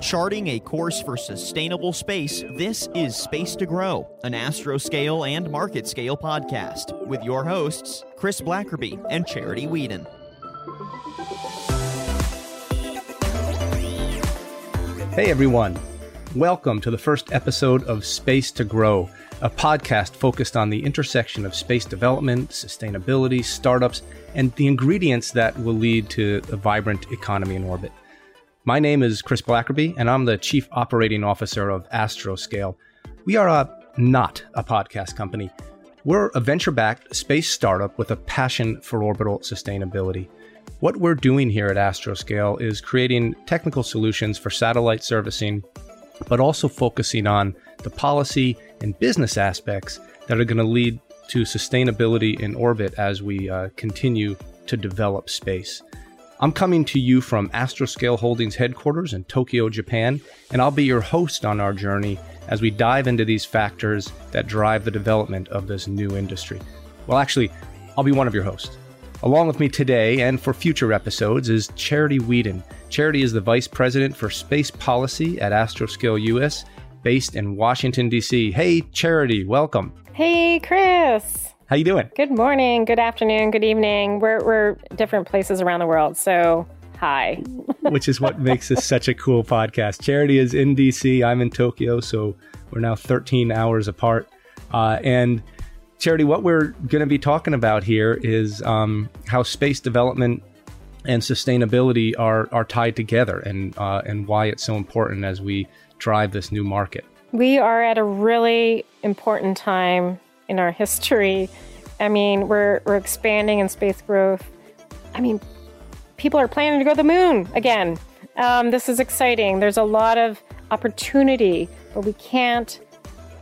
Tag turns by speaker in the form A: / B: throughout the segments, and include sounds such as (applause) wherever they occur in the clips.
A: Charting a course for sustainable space, this is Space to Grow, an astroscale and MarketScale podcast with your hosts, Chris Blackerby and Charity Weeden.
B: Hey everyone, welcome to the first episode of Space to Grow, a podcast focused on the intersection of space development, sustainability, startups, and the ingredients that will lead to a vibrant economy in orbit. My name is Chris Blackerby, and I'm the Chief Operating Officer of Astroscale. We are a, not a podcast company. We're a venture backed space startup with a passion for orbital sustainability. What we're doing here at Astroscale is creating technical solutions for satellite servicing, but also focusing on the policy and business aspects that are going to lead to sustainability in orbit as we uh, continue to develop space. I'm coming to you from Astroscale Holdings headquarters in Tokyo, Japan, and I'll be your host on our journey as we dive into these factors that drive the development of this new industry. Well, actually, I'll be one of your hosts. Along with me today and for future episodes is Charity Weeden. Charity is the Vice President for Space Policy at Astroscale US, based in Washington, D.C. Hey, Charity, welcome.
C: Hey, Chris.
B: How you doing?
C: Good morning, good afternoon, good evening. We're we're different places around the world, so hi. (laughs)
B: Which is what makes this such a cool podcast. Charity is in DC, I'm in Tokyo, so we're now 13 hours apart. Uh, and Charity, what we're going to be talking about here is um, how space development and sustainability are are tied together, and uh, and why it's so important as we drive this new market.
C: We are at a really important time in our history. I mean, we're, we're expanding in space growth. I mean, people are planning to go to the moon again. Um, this is exciting. There's a lot of opportunity, but we can't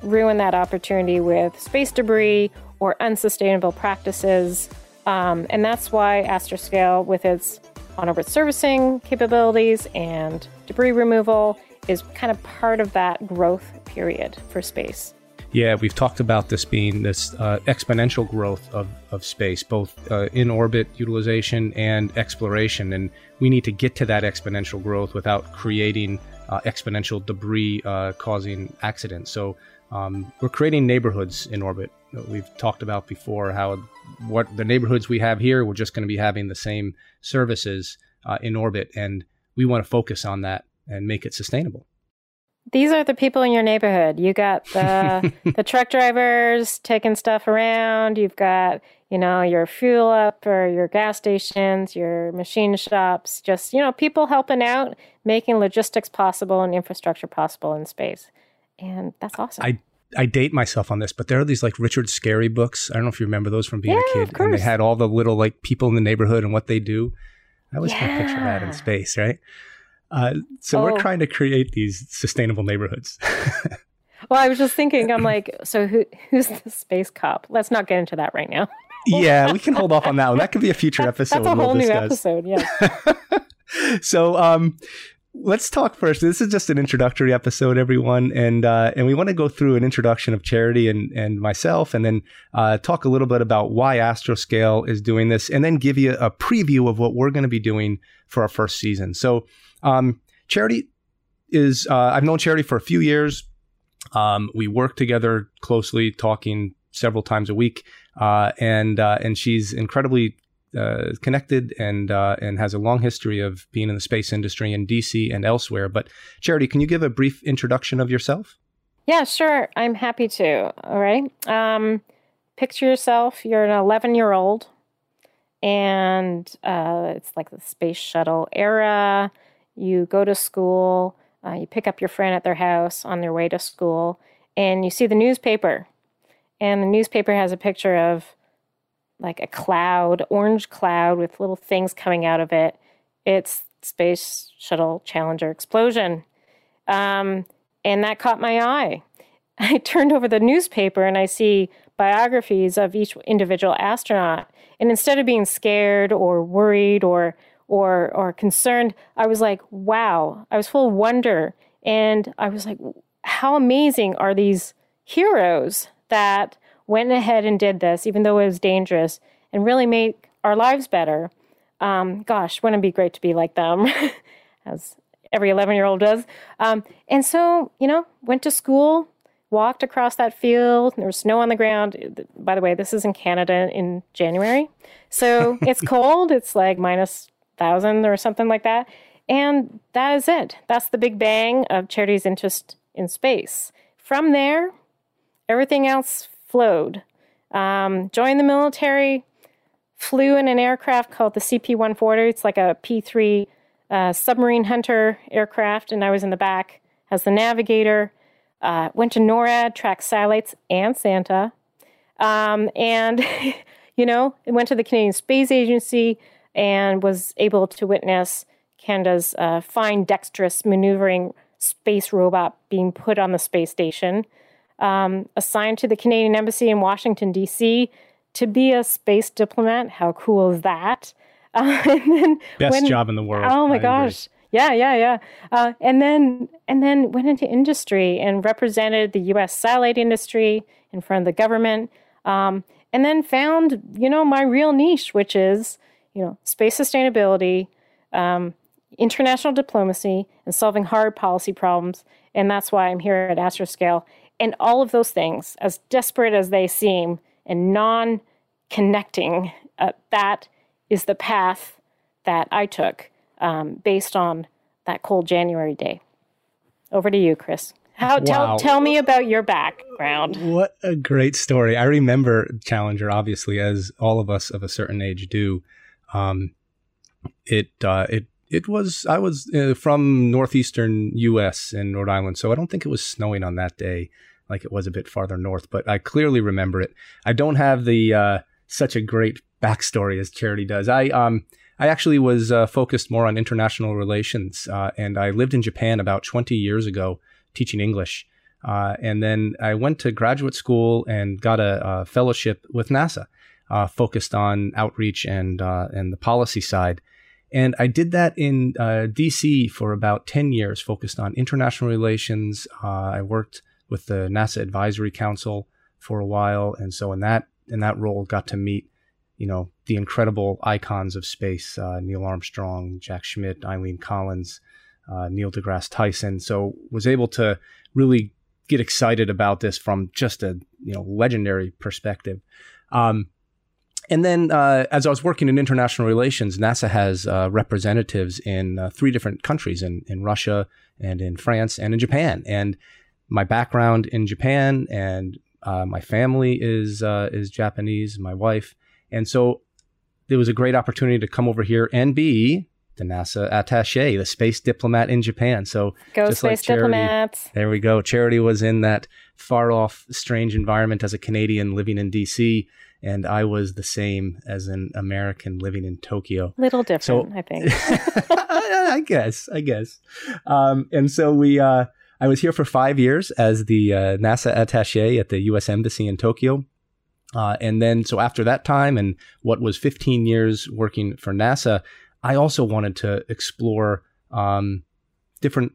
C: ruin that opportunity with space debris or unsustainable practices. Um, and that's why Astroscale, with its on orbit servicing capabilities and debris removal, is kind of part of that growth period for space.
B: Yeah, we've talked about this being this uh, exponential growth of, of space, both uh, in orbit utilization and exploration. And we need to get to that exponential growth without creating uh, exponential debris uh, causing accidents. So um, we're creating neighborhoods in orbit. We've talked about before how what the neighborhoods we have here, we're just going to be having the same services uh, in orbit. And we want to focus on that and make it sustainable
C: these are the people in your neighborhood. You got the (laughs) the truck drivers taking stuff around. You've got you know your fuel up or your gas stations, your machine shops. Just you know people helping out, making logistics possible and infrastructure possible in space, and that's awesome.
B: I I date myself on this, but there are these like Richard Scarry books. I don't know if you remember those from being yeah, a kid, and they had all the little like people in the neighborhood and what they do. I always yeah. can picture that in space, right? Uh, so oh. we're trying to create these sustainable neighborhoods. (laughs)
C: well, I was just thinking, I'm like, so who who's the space cop? Let's not get into that right now. (laughs)
B: yeah, we can hold off on that one. That could be a future
C: that,
B: episode.
C: That's a whole we'll new episode. Yeah. (laughs)
B: so, um, let's talk first. This is just an introductory episode, everyone, and uh, and we want to go through an introduction of Charity and and myself, and then uh, talk a little bit about why Astroscale is doing this, and then give you a preview of what we're going to be doing for our first season. So. Um, Charity is, uh, I've known Charity for a few years. Um, we work together closely, talking several times a week, uh, and uh, and she's incredibly uh, connected and uh, and has a long history of being in the space industry in DC and elsewhere. But Charity, can you give a brief introduction of yourself?
C: Yeah, sure. I'm happy to. All right. Um, picture yourself. You're an 11 year old, and uh, it's like the space shuttle era you go to school, uh, you pick up your friend at their house on their way to school, and you see the newspaper. And the newspaper has a picture of like a cloud, orange cloud with little things coming out of it. It's Space Shuttle Challenger explosion. Um, and that caught my eye. (laughs) I turned over the newspaper and I see biographies of each individual astronaut. And instead of being scared or worried or or or concerned i was like wow i was full of wonder and i was like how amazing are these heroes that went ahead and did this even though it was dangerous and really made our lives better um, gosh wouldn't it be great to be like them (laughs) as every 11 year old does. Um, and so, you know, went to school, walked across that field. There was snow on the ground. By the way, this is in Canada in January. So (laughs) it's cold. It's like minus 1,000 or something like that. And that is it. That's the big bang of Charity's interest in space. From there, everything else flowed. Um, joined the military, flew in an aircraft called the CP 140. It's like a P 3 uh, submarine hunter aircraft, and I was in the back as the navigator. Uh, went to NORAD, tracked satellites and Santa. Um, and, (laughs) you know, went to the Canadian Space Agency and was able to witness Canada's uh, fine, dexterous maneuvering space robot being put on the space station. Um, assigned to the Canadian Embassy in Washington, D.C. to be a space diplomat. How cool is that? (laughs)
B: Uh, then Best when, job in the world.
C: Oh my I gosh. Agree. Yeah, yeah, yeah. Uh, and then and then went into industry and represented the U.S. satellite industry in front of the government. Um, and then found you know my real niche, which is you know space sustainability, um, international diplomacy, and solving hard policy problems. And that's why I'm here at Astroscale. And all of those things, as desperate as they seem and non-connecting, uh, that is the path that I took um, based on that cold January day. Over to you, Chris. How wow. tell tell me about your background?
B: What a great story! I remember Challenger, obviously, as all of us of a certain age do. Um, it uh, it it was I was uh, from northeastern U.S. in Rhode Island, so I don't think it was snowing on that day like it was a bit farther north, but I clearly remember it. I don't have the uh, such a great backstory as Charity does. I um I actually was uh, focused more on international relations, uh, and I lived in Japan about 20 years ago teaching English. Uh, and then I went to graduate school and got a, a fellowship with NASA, uh, focused on outreach and uh, and the policy side. And I did that in uh, DC for about 10 years, focused on international relations. I worked with the NASA Advisory Council for a while, and so in that in that role, got to meet you know, the incredible icons of space, uh, Neil Armstrong, Jack Schmitt, Eileen Collins, uh, Neil deGrasse Tyson. So was able to really get excited about this from just a, you know, legendary perspective. Um, and then, uh, as I was working in international relations, NASA has uh, representatives in uh, three different countries in, in Russia and in France and in Japan. And my background in Japan and uh, my family is uh, is Japanese. My wife and so there was a great opportunity to come over here and be the NASA attache, the space diplomat in Japan. So
C: go space like Charity, diplomats.
B: There we go. Charity was in that far off, strange environment as a Canadian living in DC, and I was the same as an American living in Tokyo.
C: Little different, so, I think. (laughs)
B: I guess. I guess. Um, and so we. Uh, I was here for five years as the uh, NASA attache at the U.S. Embassy in Tokyo. Uh, and then, so after that time and what was 15 years working for NASA, I also wanted to explore um, different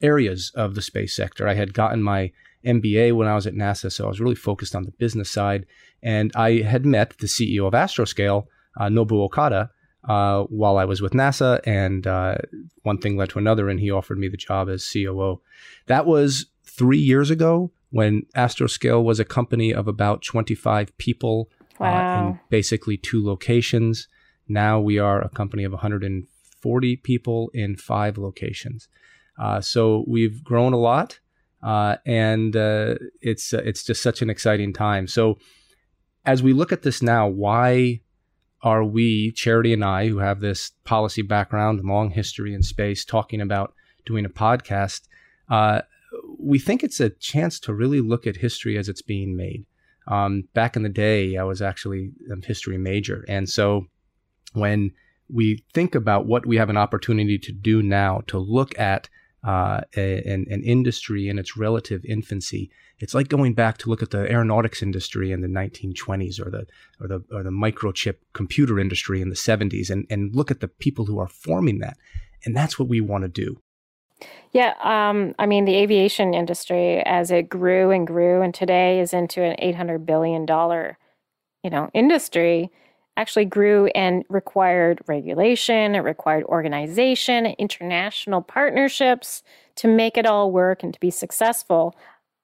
B: areas of the space sector. I had gotten my MBA when I was at NASA, so I was really focused on the business side. And I had met the CEO of Astroscale, uh, Nobu Okada, uh, while I was with NASA. And uh, one thing led to another, and he offered me the job as COO. That was three years ago when Astroscale was a company of about 25 people
C: wow.
B: uh, in basically two locations. Now we are a company of 140 people in five locations. Uh, so we've grown a lot, uh, and uh, it's uh, it's just such an exciting time. So as we look at this now, why are we, Charity and I, who have this policy background long history in space, talking about doing a podcast? Uh, we think it's a chance to really look at history as it's being made. Um, back in the day, I was actually a history major. And so when we think about what we have an opportunity to do now to look at uh, an, an, industry in its relative infancy. It's like going back to look at the aeronautics industry in the 1920s or the or the or the microchip computer industry in the 70s and, and look at the people who are forming that. And that's what we want to do.
C: Yeah, um, I mean the aviation industry as it grew and grew, and today is into an eight hundred billion dollar, you know, industry. Actually grew and required regulation, it required organization, international partnerships to make it all work and to be successful.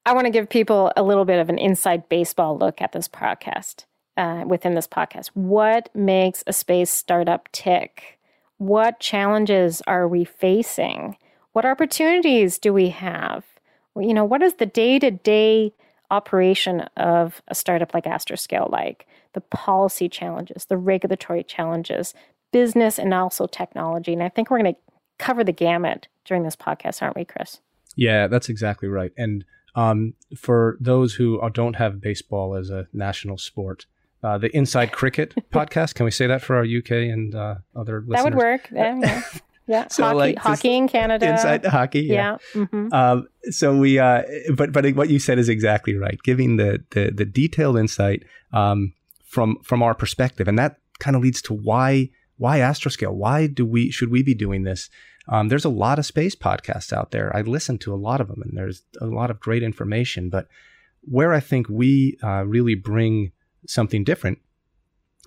C: I want to give people a little bit of an inside baseball look at this podcast, uh, within this podcast. What makes a space startup tick? What challenges are we facing? What opportunities do we have? You know, what is the day to day operation of a startup like Astroscale like? The policy challenges, the regulatory challenges, business, and also technology. And I think we're going to cover the gamut during this podcast, aren't we, Chris?
B: Yeah, that's exactly right. And um, for those who don't have baseball as a national sport, uh, the Inside Cricket (laughs) podcast. Can we say that for our UK and uh, other listeners?
C: That would work. Yeah, yeah. (laughs) yeah. so hockey, like hockey in Canada.
B: Inside hockey. Yeah.
C: yeah. Mm-hmm.
B: Um, so we, uh, but but what you said is exactly right. Giving the the, the detailed insight um, from from our perspective, and that kind of leads to why why Astroscale? Why do we should we be doing this? Um, there's a lot of space podcasts out there. I listen to a lot of them, and there's a lot of great information. But where I think we uh, really bring something different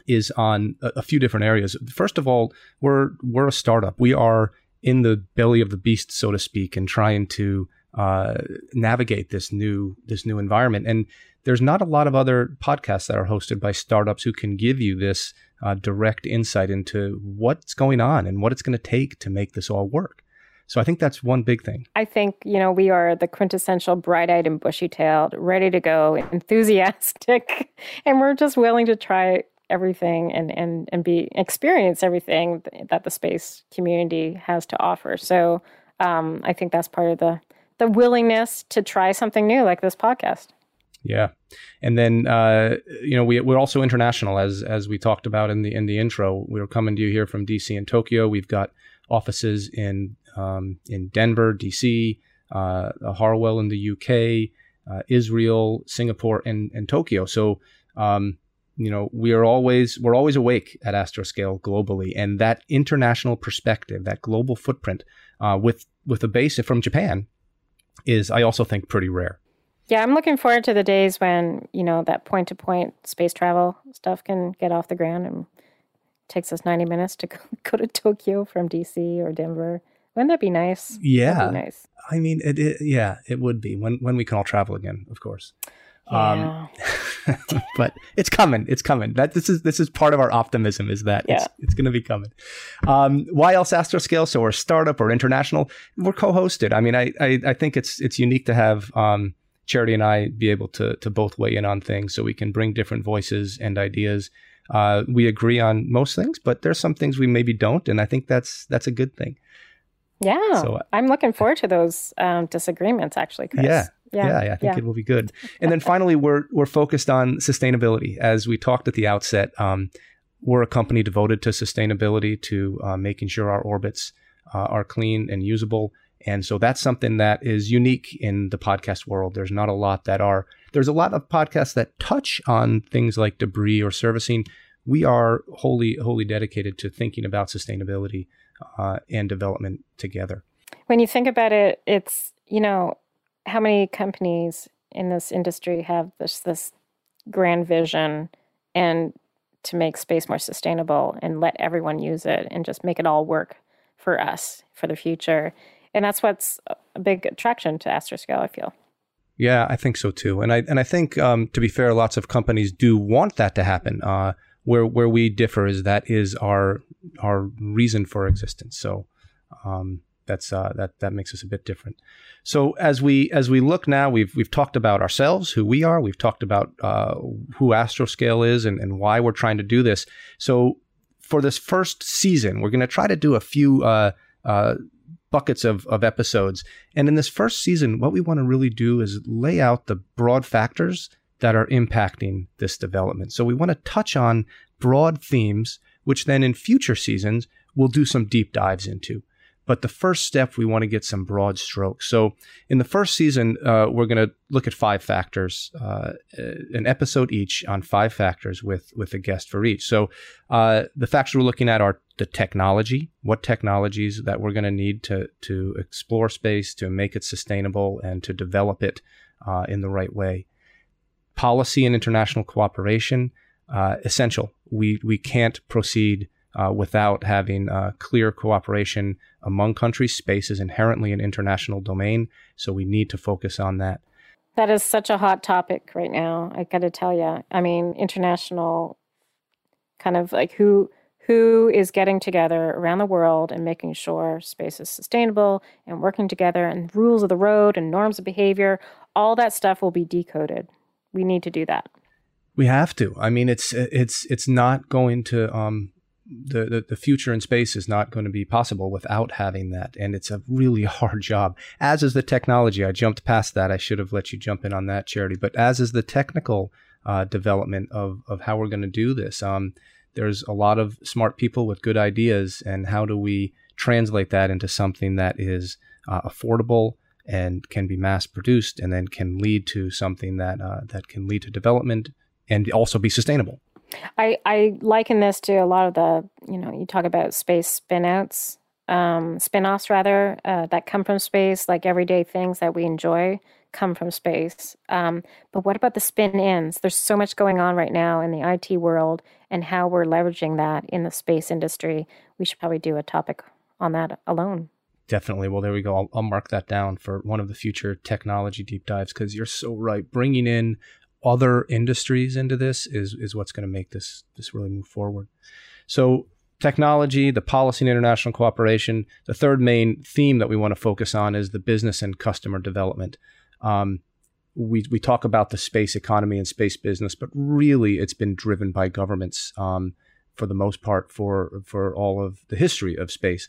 B: is on a, a, few different areas. First of all, we're we're a startup. We are in the belly of the beast, so to speak, and trying to uh, navigate this new this new environment. And there's not a lot of other podcasts that are hosted by startups who can give you this uh, direct insight into what's going on and what it's going to take to make this all work. So I think that's one big thing.
C: I think, you know, we are the quintessential bright eyed and bushy tailed, ready to go, enthusiastic, (laughs) and we're just willing to try everything and, and, and be experience everything that the space community has to offer. So um, I think that's part of the the willingness to try something new like this podcast.
B: Yeah, and then uh, you know we we're also international as as we talked about in the in the intro. We are coming to you here from DC and Tokyo. We've got offices in um, in Denver, DC, uh, Harwell in the UK, uh, Israel, Singapore, and and Tokyo. So um, you know we are always we're always awake at Astroscale globally, and that international perspective, that global footprint, uh, with with a base from Japan, is I also think pretty rare.
C: Yeah, I'm looking forward to the days when, you know, that point to point space travel stuff can get off the ground and takes us 90 minutes to (laughs) go to Tokyo from DC or Denver. Wouldn't that be nice?
B: Yeah.
C: Be nice.
B: I mean, it, it, yeah, it would be when, when we can all travel again, of course.
C: Yeah.
B: Um, (laughs) but it's coming. It's coming. That this is this is part of our optimism is that
C: yeah.
B: it's it's going to be coming. Um, why else Astroscale? So we're startup or international. We're co-hosted. I mean, I, I I think it's it's unique to have um, Charity and I be able to to both weigh in on things, so we can bring different voices and ideas. Uh, we agree on most things, but there's some things we maybe don't, and I think that's that's a good thing.
C: Yeah, so, uh, I'm looking forward to those um, disagreements. Actually, Chris.
B: Yeah, yeah, yeah, I think yeah. it will be good. And then finally, we're we're focused on sustainability, as we talked at the outset. Um, we're a company devoted to sustainability, to uh, making sure our orbits uh, are clean and usable. And so that's something that is unique in the podcast world. There's not a lot that are, there's a lot of podcasts that touch on things like debris or servicing. We are wholly, wholly dedicated to thinking about sustainability uh, and development together.
C: When you think about it, it's, you know, how many companies in this industry have this, this grand vision and to make space more sustainable and let everyone use it and just make it all work for us for the future and that's what's a big attraction to Astroscale. I feel.
B: Yeah, I think so too, and I and I think um, to be fair, lots of companies do want that to happen. Uh, where where we differ is that is our our reason for existence. So um, that's uh, that that makes us a bit different. So as we as we look now, we've we've talked about ourselves, who we are. We've talked about uh, who Astroscale is and, and why we're trying to do this. So for this first season, we're going to try to do a few uh, uh, buckets of, of episodes. And in this first season, what we want to really do is lay out the broad factors that are impacting this development. So we want to touch on broad themes, which then in future seasons we'll do some deep dives into. But the first step, we want to get some broad strokes. So in the first season, uh, we're going to look at five factors, uh, an episode each on five factors with with a guest for each. So uh, the factors we're looking at are the technology, what technologies that we're going to need to to explore space, to make it sustainable, and to develop it uh, in the right way. Policy and international cooperation, uh, essential we we can't proceed uh, without having uh, clear cooperation among countries. Space is inherently an international domain, so we need to focus on that.
C: That is such a hot topic right now. I got to tell you. I mean, international kind of like who who is getting together around the world and making sure space is sustainable and working together and rules of the road and norms of behavior all that stuff will be decoded we need to do that
B: we have to i mean it's it's it's not going to um the, the, the future in space is not going to be possible without having that. And it's a really (laughs) hard job, as is the technology. I jumped past that. I should have let you jump in on that, Charity. But as is the technical uh, development of, of how we're going to do this. Um, there's a lot of smart people with good ideas. And how do we translate that into something that is uh, affordable and can be mass produced and then can lead to something that, uh, that can lead to development and also be sustainable?
C: I, I liken this to a lot of the, you know, you talk about space spinouts, um, spin-offs rather, uh, that come from space, like everyday things that we enjoy come from space. Um, but what about the spin-ins? There's so much going on right now in the IT world and how we're leveraging that in the space industry. We should probably do a topic on that alone.
B: Definitely. Well, there we go. I'll, I'll mark that down for one of the future technology deep dives because you're so right. Bringing in other industries into this is is what's going to make this this really move forward. So technology, the policy and international cooperation. The third main theme that we want to focus on is the business and customer development. Um, we, we talk about the space economy and space business, but really it's been driven by governments um, for the most part for for all of the history of space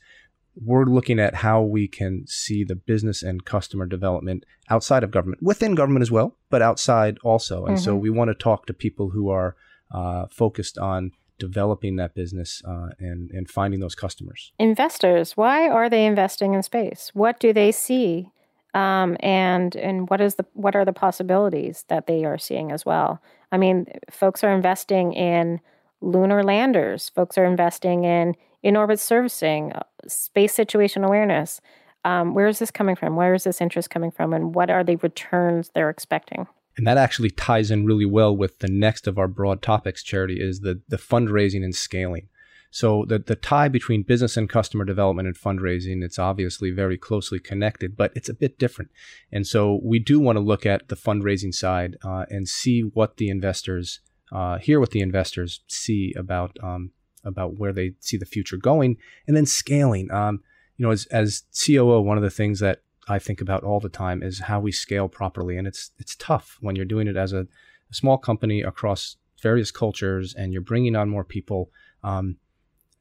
B: we're looking at how we can see the business and customer development outside of government, within government as well, but outside also. And mm-hmm. so we want to talk to people who are uh, focused on developing that business uh, and and finding those customers.
C: Investors, why are they investing in space? What do they see, um, and and what is the what are the possibilities that they are seeing as well? I mean, folks are investing in lunar landers. Folks are investing in in orbit servicing, uh, space situation awareness. Um, where is this coming from? Where is this interest coming from? And what are the returns they're expecting?
B: And that actually ties in really well with the next of our broad topics, Charity, is the, the fundraising and scaling. So the, the tie between business and customer development and fundraising, it's obviously very closely connected, but it's a bit different. And so we do want to look at the fundraising side uh, and see what the investors, uh, hear what the investors see about um, about where they see the future going, and then scaling. Um, you know, as as COO, one of the things that I think about all the time is how we scale properly, and it's it's tough when you're doing it as a, a small company across various cultures, and you're bringing on more people. Um,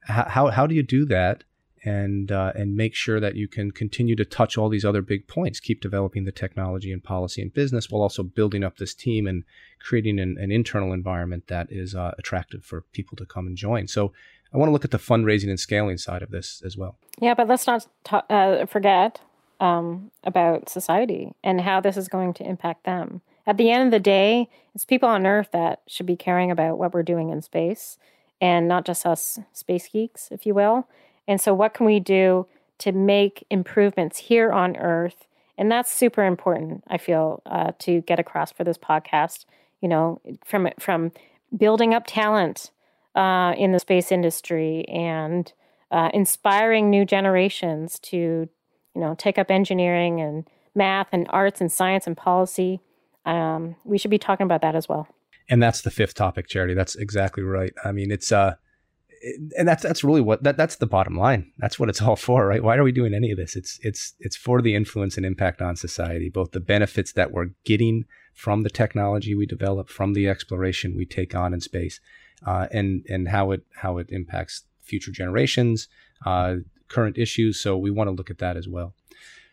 B: how how do you do that? And uh, and make sure that you can continue to touch all these other big points. Keep developing the technology and policy and business while also building up this team and creating an, an internal environment that is uh, attractive for people to come and join. So I want to look at the fundraising and scaling side of this as well.
C: Yeah, but let's not ta- uh, forget um, about society and how this is going to impact them. At the end of the day, it's people on Earth that should be caring about what we're doing in space, and not just us space geeks, if you will. And so, what can we do to make improvements here on Earth? And that's super important, I feel, uh, to get across for this podcast. You know, from from building up talent uh, in the space industry and uh, inspiring new generations to, you know, take up engineering and math and arts and science and policy. Um, we should be talking about that as well.
B: And that's the fifth topic, Charity. That's exactly right. I mean, it's uh, and that's that's really what that that's the bottom line. That's what it's all for, right? Why are we doing any of this? It's it's it's for the influence and impact on society, both the benefits that we're getting from the technology we develop, from the exploration we take on in space, uh, and and how it how it impacts future generations, uh, current issues. So we want to look at that as well.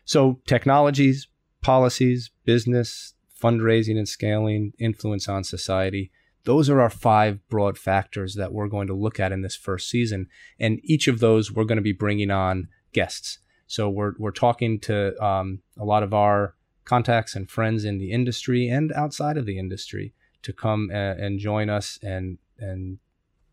B: So technologies, policies, business, fundraising and scaling, influence on society those are our five broad factors that we're going to look at in this first season. And each of those, we're going to be bringing on guests. So we're, we're talking to um, a lot of our contacts and friends in the industry and outside of the industry to come and, and join us and, and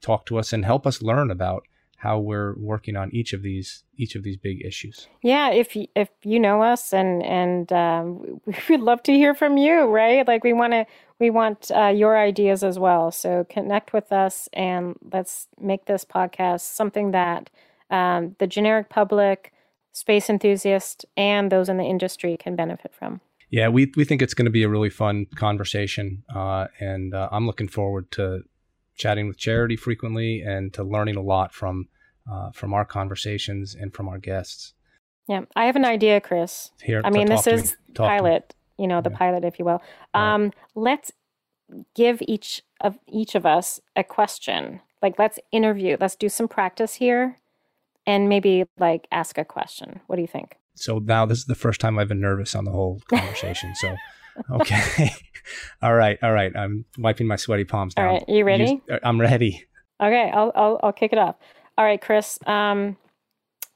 B: talk to us and help us learn about how we're working on each of these each of these big issues.
C: Yeah, if if you know us and and um, (laughs) we'd love to hear from you, right? Like we want to we want uh, your ideas as well. So connect with us and let's make this podcast something that um, the generic public, space enthusiasts, and those in the industry can benefit from.
B: Yeah, we we think it's going to be a really fun conversation, uh, and uh, I'm looking forward to chatting with Charity frequently and to learning a lot from uh, from our conversations and from our guests.
C: Yeah, I have an idea, Chris.
B: Here,
C: I mean, this is pilot, you know, the yeah. pilot, if you will. Um, right. Let's give each of each of us a question. Like, let's interview. Let's do some practice here, and maybe like ask a question. What do you think?
B: So now this is the first time I've been nervous on the whole conversation. so, (laughs) okay. All right. All right. I'm wiping my sweaty palms down.
C: All right. You ready?
B: Uh, I'm ready.
C: Okay. I'll, I'll, I'll kick it off. All right, Chris. Um,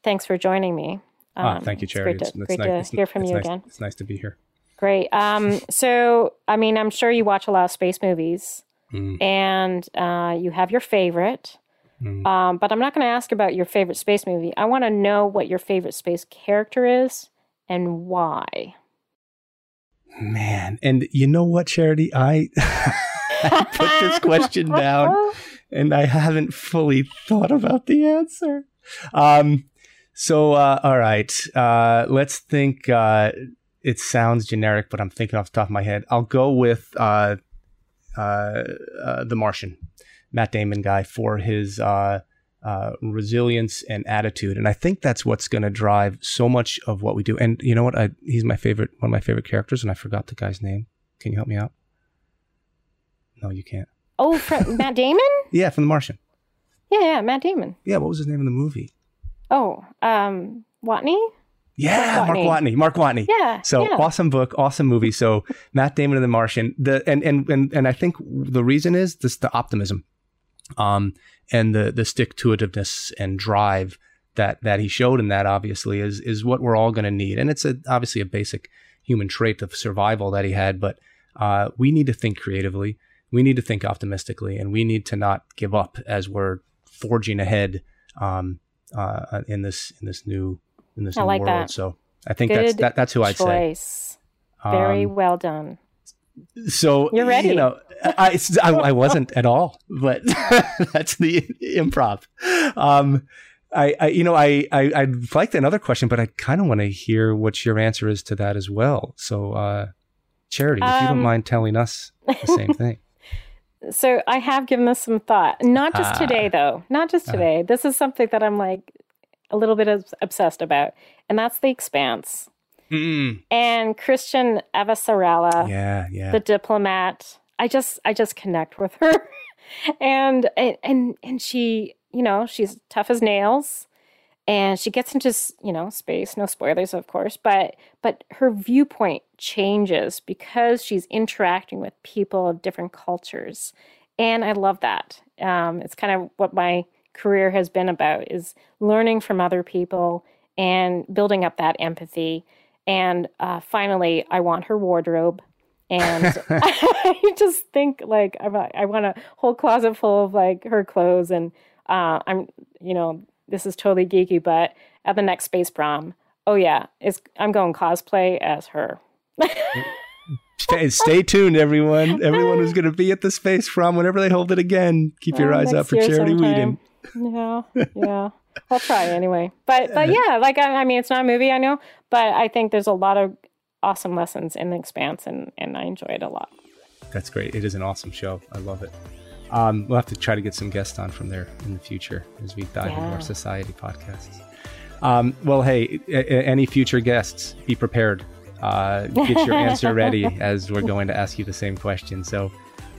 C: thanks for joining me.
B: Ah, um, thank you, Charity.
C: It's great to, it's, great nice, to hear from you
B: nice,
C: again.
B: It's nice to be here.
C: Great. Um, (laughs) so, I mean, I'm sure you watch a lot of space movies, mm. and uh, you have your favorite. Mm. Um, but I'm not going to ask about your favorite space movie. I want to know what your favorite space character is and why.
B: Man, and you know what, Charity? I, (laughs) I put this question down and I haven't fully thought about the answer. Um, so, uh, all right, uh, let's think. Uh, it sounds generic, but I'm thinking off the top of my head. I'll go with uh, uh, uh, The Martian. Matt Damon guy for his uh, resilience and attitude, and I think that's what's going to drive so much of what we do. And you know what? I, he's my favorite, one of my favorite characters, and I forgot the guy's name. Can you help me out? No, you can't.
C: Oh, from (laughs) Matt Damon?
B: yeah, from The Martian.
C: Yeah, yeah, Matt Damon.
B: Yeah, what was his name in the movie?
C: Oh, um, Watney.
B: Yeah, Mark Watney. Mark Watney. Mark Watney.
C: Yeah.
B: So
C: yeah.
B: awesome book, awesome movie. So Matt Damon and The Martian. The and and and and I think the reason is this: the optimism um, and the the stick to itiveness and drive that that he showed in that obviously is is what we're all going to need, and it's a, obviously a basic human trait of survival that he had. But uh, we need to think creatively, we need to think optimistically, and we need to not give up as we're forging ahead um, uh, in this in this new in this
C: I
B: new
C: like
B: world.
C: That.
B: So I think Good that's that, that's who I'd
C: choice.
B: say.
C: Very um, well done.
B: So
C: you're ready.
B: You know, I, I, I wasn't at all, but (laughs) that's the improv. Um, I, I, you know, I, I, I'd like another question, but I kind of want to hear what your answer is to that as well. So, uh, Charity, if um, you don't um, mind telling us the same (laughs) thing.
C: so I have given this some thought, not just ah. today though, not just ah. today. this is something that I'm like a little bit obsessed about, and that's the expanse.
B: Mm.
C: And Chrisjen Avasarala,
B: yeah, yeah,
C: the diplomat. I just I just connect with her, (laughs) and and and she, you know, she's tough as nails, and she gets into you know space. No spoilers, of course, but but her viewpoint changes because she's interacting with people of different cultures, and I love that. Um, it's kind of what my career has been about is learning from other people and building up that empathy and uh, finally, I want her wardrobe. And (laughs) I just think like I, I want a whole closet full of like her clothes. And uh, I'm, you know, this is totally geeky, but at the next space prom, oh yeah, it's I'm going cosplay as her.
B: stay, stay, tuned, everyone. (laughs) Everyone who's going to be at the space prom whenever they hold it again. Keep your oh, eyes out for Charity Weeden.
C: Yeah, (laughs) yeah. I'll try anyway. But but yeah, like I, I, mean, it's not a movie, I know, but I think there's a lot of awesome lessons in the Expanse, and and I enjoy it a lot.
B: That's great. It is an awesome show. I love it. Um, we'll have to try to get some guests on from there in the future as we dive yeah. into our society podcasts. Um, well, hey, a- a- any future guests, be prepared. Uh, get your answer (laughs) ready as we're going to ask you the same question. So,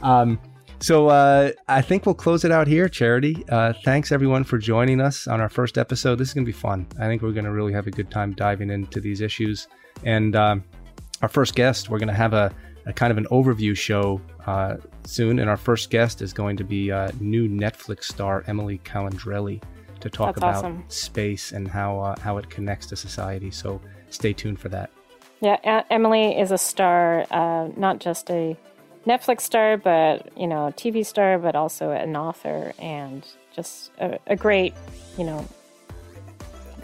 B: um, so uh, I think we'll close it out here, Charity. Uh, thanks everyone for joining us on our first episode. This is going to be fun. I think we're going to really have a good time diving into these issues. And um, our first guest, we're going to have a, a, kind of an overview show uh, soon. And our first guest is going to be uh, new Netflix star Emily Calandrelli to talk
C: That's
B: about
C: awesome.
B: space and how uh, how it connects to society. So stay tuned for that.
C: Yeah, Emily is a star, uh, not just a Netflix star, but you know, TV star, but also an author, and just a, a great, you know,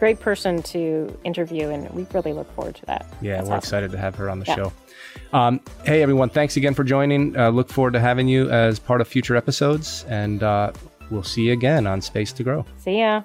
C: great person to interview, and we really look forward to that.
B: Yeah,
C: That's
B: we're
C: awesome.
B: excited to have her on the
C: Yeah.
B: show. Um, hey, everyone, thanks again for joining. Uh, look forward to having you as part of future episodes, and uh, we'll see you again on Space to Grow.
C: See ya.